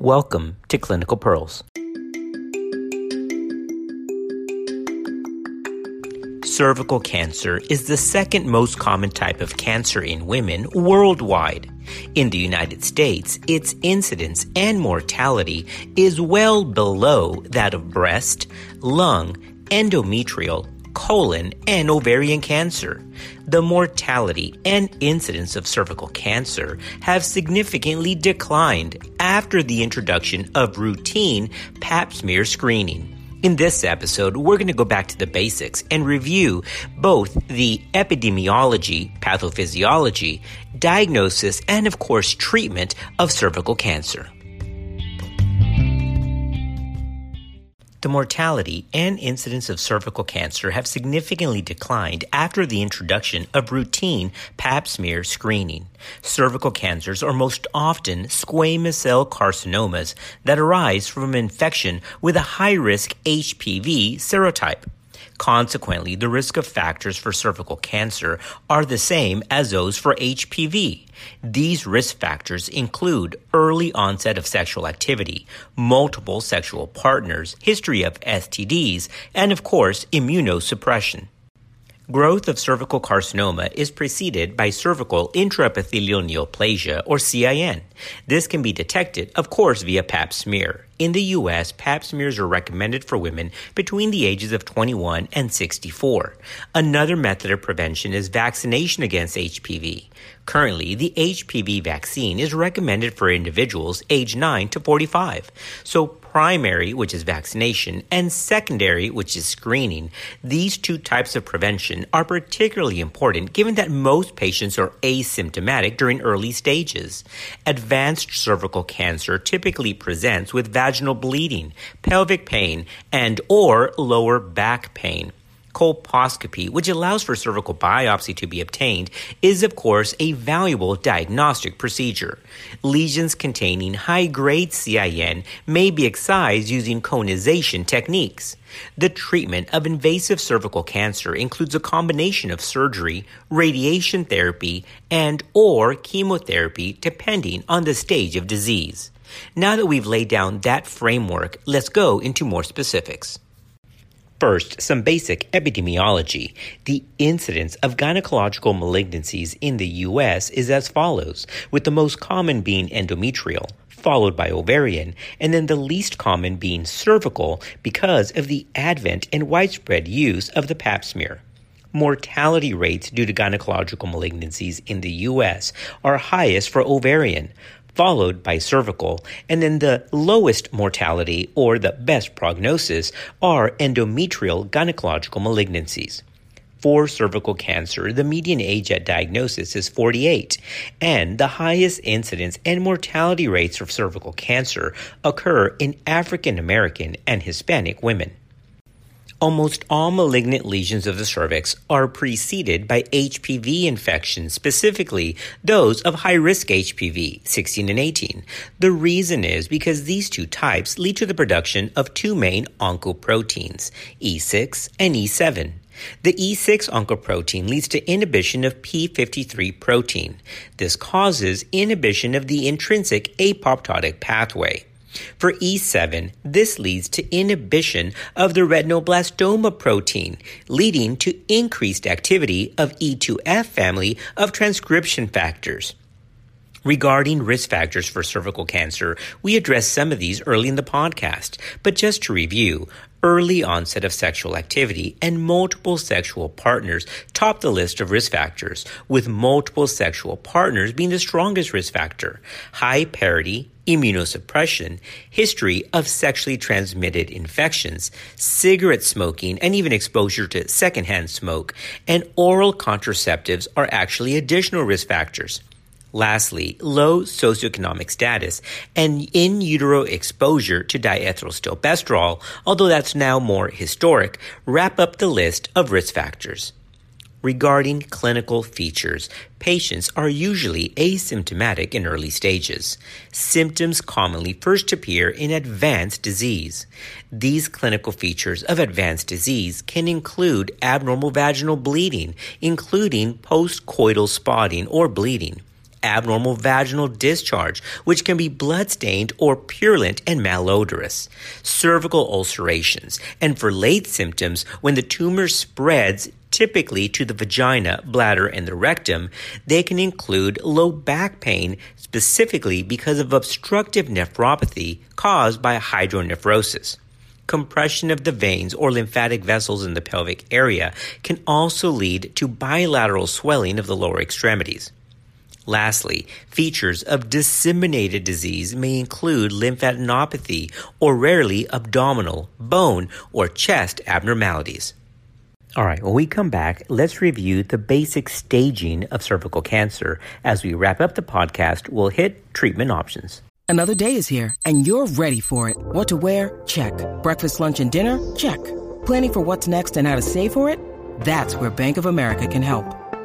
Welcome to Clinical Pearls. Cervical cancer is the second most common type of cancer in women worldwide. In the United States, its incidence and mortality is well below that of breast, lung, endometrial, colon, and ovarian cancer. The mortality and incidence of cervical cancer have significantly declined after the introduction of routine pap smear screening. In this episode, we're going to go back to the basics and review both the epidemiology, pathophysiology, diagnosis, and of course, treatment of cervical cancer. The mortality and incidence of cervical cancer have significantly declined after the introduction of routine pap smear screening. Cervical cancers are most often squamous cell carcinomas that arise from infection with a high risk HPV serotype. Consequently, the risk of factors for cervical cancer are the same as those for HPV. These risk factors include early onset of sexual activity, multiple sexual partners, history of STDs, and of course, immunosuppression. Growth of cervical carcinoma is preceded by cervical intraepithelial neoplasia, or CIN. This can be detected, of course, via pap smear. In the U.S., pap smears are recommended for women between the ages of 21 and 64. Another method of prevention is vaccination against HPV. Currently, the HPV vaccine is recommended for individuals age 9 to 45. So, primary, which is vaccination, and secondary, which is screening, these two types of prevention are particularly important given that most patients are asymptomatic during early stages. Advanced cervical cancer typically presents with vaginal bleeding, pelvic pain, and or lower back pain colposcopy, which allows for cervical biopsy to be obtained, is of course a valuable diagnostic procedure. Lesions containing high grade CIN may be excised using conization techniques. The treatment of invasive cervical cancer includes a combination of surgery, radiation therapy, and or chemotherapy depending on the stage of disease. Now that we've laid down that framework, let's go into more specifics. First, some basic epidemiology. The incidence of gynecological malignancies in the U.S. is as follows, with the most common being endometrial, followed by ovarian, and then the least common being cervical because of the advent and widespread use of the pap smear. Mortality rates due to gynecological malignancies in the U.S. are highest for ovarian, followed by cervical, and then the lowest mortality or the best prognosis are endometrial gynecological malignancies. For cervical cancer, the median age at diagnosis is 48, and the highest incidence and mortality rates for cervical cancer occur in African American and Hispanic women. Almost all malignant lesions of the cervix are preceded by HPV infections, specifically those of high risk HPV, 16 and 18. The reason is because these two types lead to the production of two main oncoproteins, E6 and E7. The E6 oncoprotein leads to inhibition of P53 protein. This causes inhibition of the intrinsic apoptotic pathway. For E7, this leads to inhibition of the retinoblastoma protein, leading to increased activity of E2F family of transcription factors. Regarding risk factors for cervical cancer, we addressed some of these early in the podcast, but just to review, early onset of sexual activity and multiple sexual partners top the list of risk factors, with multiple sexual partners being the strongest risk factor. High parity, immunosuppression, history of sexually transmitted infections, cigarette smoking, and even exposure to secondhand smoke, and oral contraceptives are actually additional risk factors. Lastly, low socioeconomic status and in utero exposure to diethylstilbestrol, although that's now more historic, wrap up the list of risk factors. Regarding clinical features, patients are usually asymptomatic in early stages. Symptoms commonly first appear in advanced disease. These clinical features of advanced disease can include abnormal vaginal bleeding, including postcoital spotting or bleeding abnormal vaginal discharge, which can be bloodstained or purulent and malodorous, cervical ulcerations, and for late symptoms, when the tumor spreads typically to the vagina, bladder, and the rectum, they can include low back pain, specifically because of obstructive nephropathy caused by hydronephrosis. Compression of the veins or lymphatic vessels in the pelvic area can also lead to bilateral swelling of the lower extremities. Lastly, features of disseminated disease may include lymphadenopathy or rarely abdominal, bone, or chest abnormalities. All right, when we come back, let's review the basic staging of cervical cancer. As we wrap up the podcast, we'll hit treatment options. Another day is here, and you're ready for it. What to wear? Check. Breakfast, lunch, and dinner? Check. Planning for what's next and how to save for it? That's where Bank of America can help.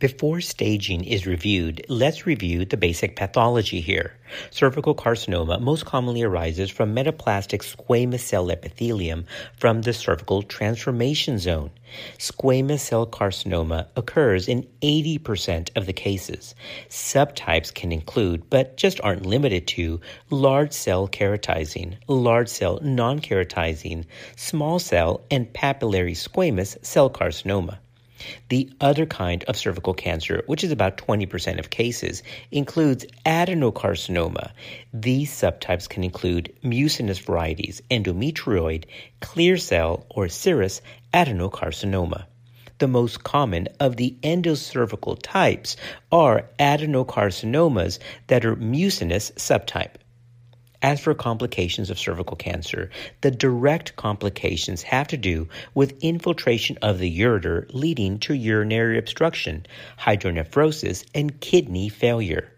Before staging is reviewed, let's review the basic pathology here. Cervical carcinoma most commonly arises from metaplastic squamous cell epithelium from the cervical transformation zone. Squamous cell carcinoma occurs in 80% of the cases. Subtypes can include, but just aren't limited to, large cell keratinizing, large cell non keratinizing, small cell, and papillary squamous cell carcinoma. The other kind of cervical cancer, which is about 20% of cases, includes adenocarcinoma. These subtypes can include mucinous varieties, endometrioid, clear cell, or serous adenocarcinoma. The most common of the endocervical types are adenocarcinomas that are mucinous subtype. As for complications of cervical cancer, the direct complications have to do with infiltration of the ureter leading to urinary obstruction, hydronephrosis, and kidney failure.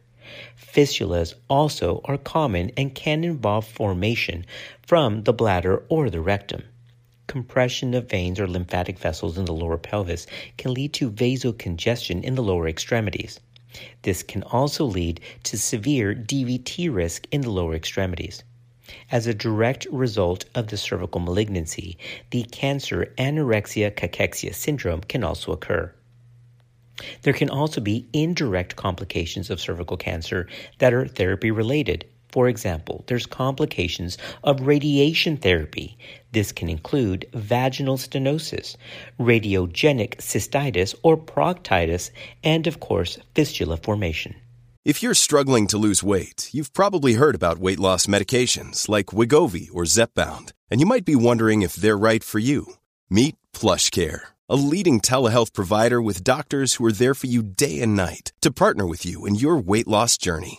Fistulas also are common and can involve formation from the bladder or the rectum. Compression of veins or lymphatic vessels in the lower pelvis can lead to vasocongestion in the lower extremities. This can also lead to severe DVT risk in the lower extremities. As a direct result of the cervical malignancy, the cancer anorexia cachexia syndrome can also occur. There can also be indirect complications of cervical cancer that are therapy related, for example, there's complications of radiation therapy. This can include vaginal stenosis, radiogenic cystitis or proctitis, and of course, fistula formation. If you're struggling to lose weight, you've probably heard about weight loss medications like Wegovy or Zepbound, and you might be wondering if they're right for you. Meet PlushCare, a leading telehealth provider with doctors who are there for you day and night to partner with you in your weight loss journey.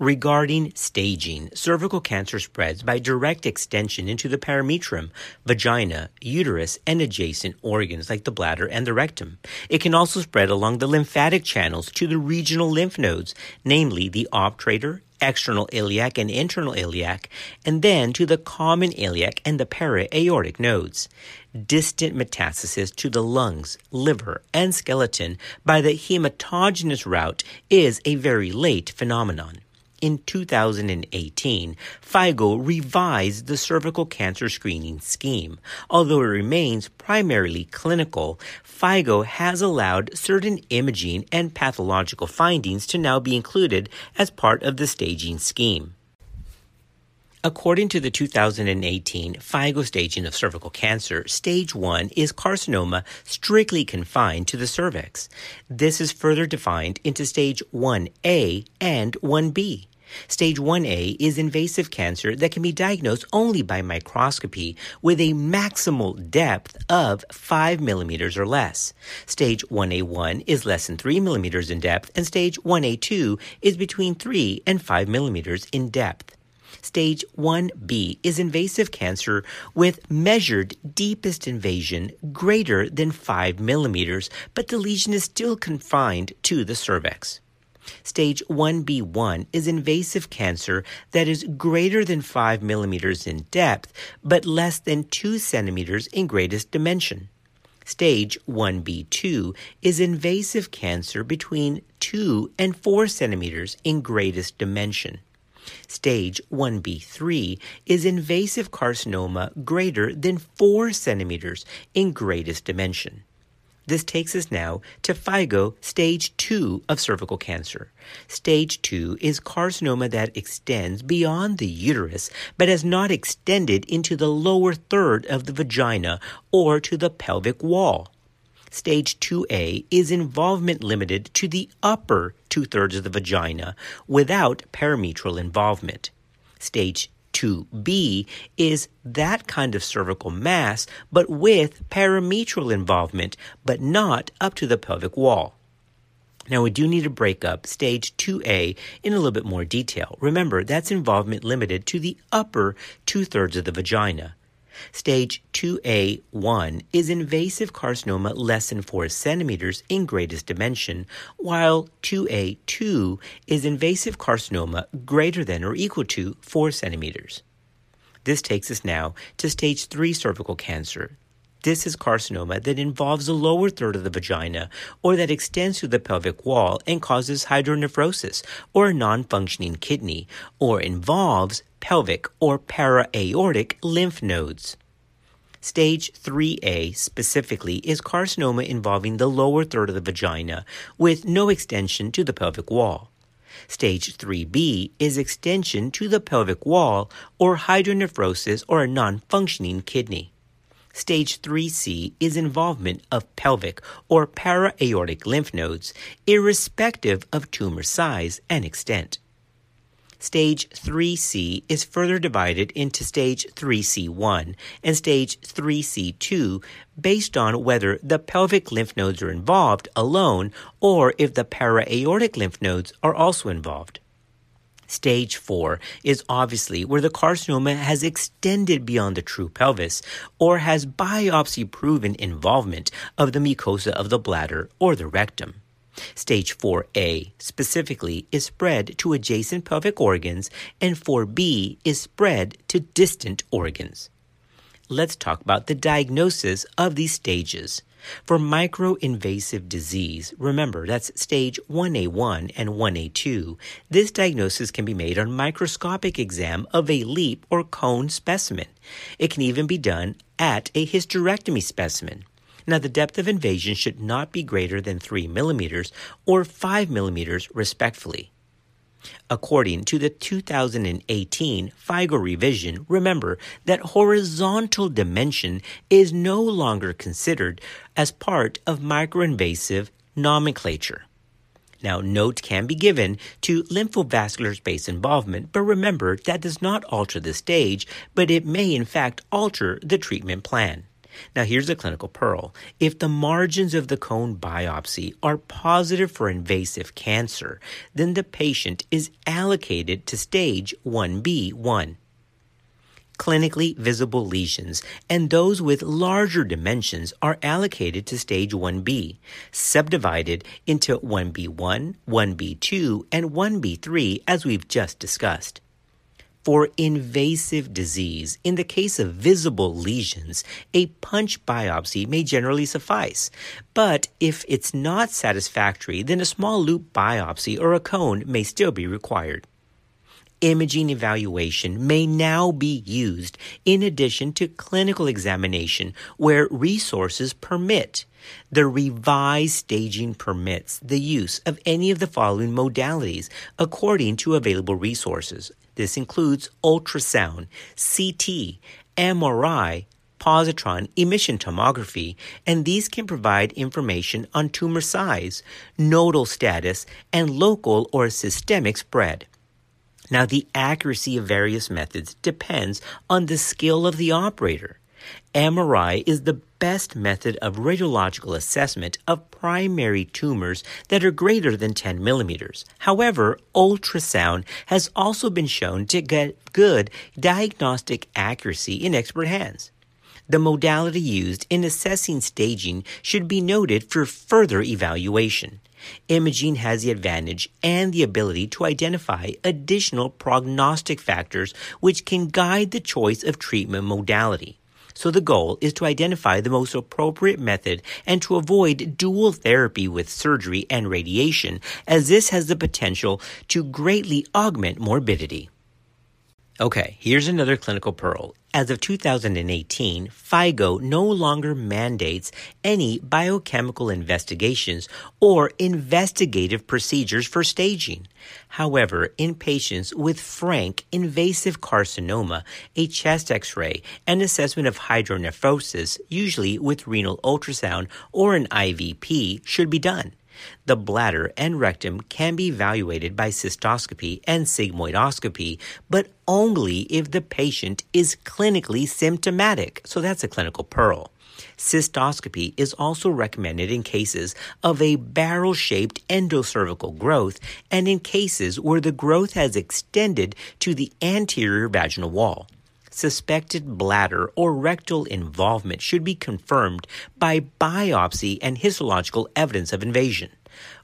Regarding staging, cervical cancer spreads by direct extension into the parametrium, vagina, uterus, and adjacent organs like the bladder and the rectum. It can also spread along the lymphatic channels to the regional lymph nodes, namely the obturator, external iliac and internal iliac, and then to the common iliac and the para-aortic nodes. Distant metastasis to the lungs, liver, and skeleton by the hematogenous route is a very late phenomenon in 2018, FIGO revised the cervical cancer screening scheme. Although it remains primarily clinical, FIGO has allowed certain imaging and pathological findings to now be included as part of the staging scheme. According to the 2018 FIGO staging of cervical cancer, stage 1 is carcinoma strictly confined to the cervix. This is further defined into stage 1A and 1B. Stage 1A is invasive cancer that can be diagnosed only by microscopy with a maximal depth of 5 millimeters or less. Stage 1A1 is less than 3 millimeters in depth, and stage 1A2 is between 3 and 5 millimeters in depth. Stage 1B is invasive cancer with measured deepest invasion greater than 5 millimeters, but the lesion is still confined to the cervix. Stage 1B1 is invasive cancer that is greater than 5 millimeters in depth, but less than 2 centimeters in greatest dimension. Stage 1B2 is invasive cancer between 2 and 4 centimeters in greatest dimension. Stage 1B3 is invasive carcinoma greater than 4 centimeters in greatest dimension. This takes us now to FIGO stage 2 of cervical cancer. Stage 2 is carcinoma that extends beyond the uterus but has not extended into the lower third of the vagina or to the pelvic wall. Stage 2A is involvement limited to the upper two thirds of the vagina without parametrial involvement. Stage 2B is that kind of cervical mass, but with parametrial involvement, but not up to the pelvic wall. Now, we do need to break up stage 2A in a little bit more detail. Remember, that's involvement limited to the upper two thirds of the vagina. Stage 2A1 is invasive carcinoma less than 4 centimeters in greatest dimension, while 2A2 is invasive carcinoma greater than or equal to 4 centimeters. This takes us now to stage 3 cervical cancer. This is carcinoma that involves the lower third of the vagina or that extends to the pelvic wall and causes hydronephrosis or a non functioning kidney or involves pelvic or para-aortic lymph nodes. Stage 3A specifically is carcinoma involving the lower third of the vagina with no extension to the pelvic wall. Stage 3B is extension to the pelvic wall or hydronephrosis or a non functioning kidney. Stage 3C is involvement of pelvic or para-aortic lymph nodes, irrespective of tumor size and extent. Stage 3C is further divided into Stage 3C1 and Stage 3C2 based on whether the pelvic lymph nodes are involved alone or if the para-aortic lymph nodes are also involved. Stage 4 is obviously where the carcinoma has extended beyond the true pelvis or has biopsy proven involvement of the mucosa of the bladder or the rectum. Stage 4A specifically is spread to adjacent pelvic organs, and 4B is spread to distant organs. Let's talk about the diagnosis of these stages. For microinvasive disease, remember that's stage 1A1 and 1A2. This diagnosis can be made on microscopic exam of a LEEP or cone specimen. It can even be done at a hysterectomy specimen. Now, the depth of invasion should not be greater than 3 millimeters or 5 millimeters, respectively. According to the 2018 FIGO revision, remember that horizontal dimension is no longer considered as part of microinvasive nomenclature. Now, note can be given to lymphovascular space involvement, but remember that does not alter the stage, but it may in fact alter the treatment plan. Now, here's a clinical pearl. If the margins of the cone biopsy are positive for invasive cancer, then the patient is allocated to stage 1B1 clinically visible lesions, and those with larger dimensions are allocated to stage 1B, subdivided into 1B1, 1B2, and 1B3 as we've just discussed. For invasive disease, in the case of visible lesions, a punch biopsy may generally suffice. But if it's not satisfactory, then a small loop biopsy or a cone may still be required. Imaging evaluation may now be used in addition to clinical examination where resources permit. The revised staging permits the use of any of the following modalities according to available resources. This includes ultrasound, CT, MRI, positron emission tomography, and these can provide information on tumor size, nodal status, and local or systemic spread. Now, the accuracy of various methods depends on the skill of the operator. MRI is the best method of radiological assessment of primary tumors that are greater than 10 millimeters. However, ultrasound has also been shown to get good diagnostic accuracy in expert hands. The modality used in assessing staging should be noted for further evaluation. Imaging has the advantage and the ability to identify additional prognostic factors which can guide the choice of treatment modality. So the goal is to identify the most appropriate method and to avoid dual therapy with surgery and radiation, as this has the potential to greatly augment morbidity. Okay, here's another clinical pearl. As of 2018, FIGO no longer mandates any biochemical investigations or investigative procedures for staging. However, in patients with frank invasive carcinoma, a chest x ray and assessment of hydronephrosis, usually with renal ultrasound or an IVP, should be done. The bladder and rectum can be evaluated by cystoscopy and sigmoidoscopy, but only if the patient is clinically symptomatic. So that's a clinical pearl. Cystoscopy is also recommended in cases of a barrel shaped endocervical growth and in cases where the growth has extended to the anterior vaginal wall suspected bladder or rectal involvement should be confirmed by biopsy and histological evidence of invasion.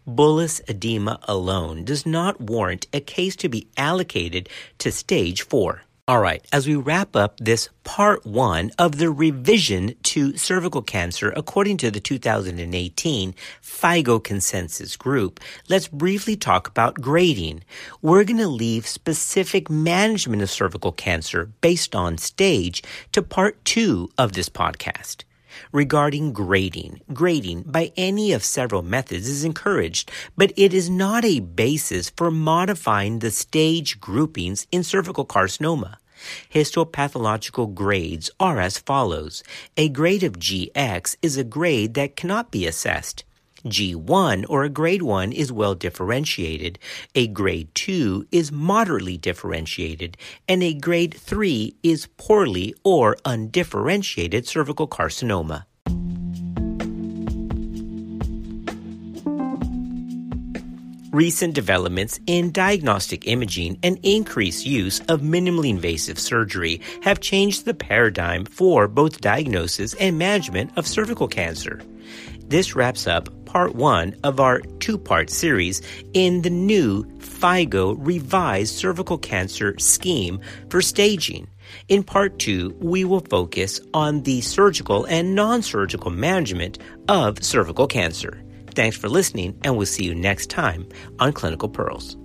Bullous edema alone does not warrant a case to be allocated to stage 4. All right, as we wrap up this part one of the revision to cervical cancer according to the 2018 FIGO consensus group, let's briefly talk about grading. We're going to leave specific management of cervical cancer based on stage to part two of this podcast regarding grading. Grading by any of several methods is encouraged, but it is not a basis for modifying the stage groupings in cervical carcinoma. Histopathological grades are as follows. A grade of GX is a grade that cannot be assessed. G1 or a grade 1 is well differentiated, a grade 2 is moderately differentiated, and a grade 3 is poorly or undifferentiated cervical carcinoma. Recent developments in diagnostic imaging and increased use of minimally invasive surgery have changed the paradigm for both diagnosis and management of cervical cancer. This wraps up part one of our two part series in the new FIGO revised cervical cancer scheme for staging. In part two, we will focus on the surgical and non surgical management of cervical cancer. Thanks for listening, and we'll see you next time on Clinical Pearls.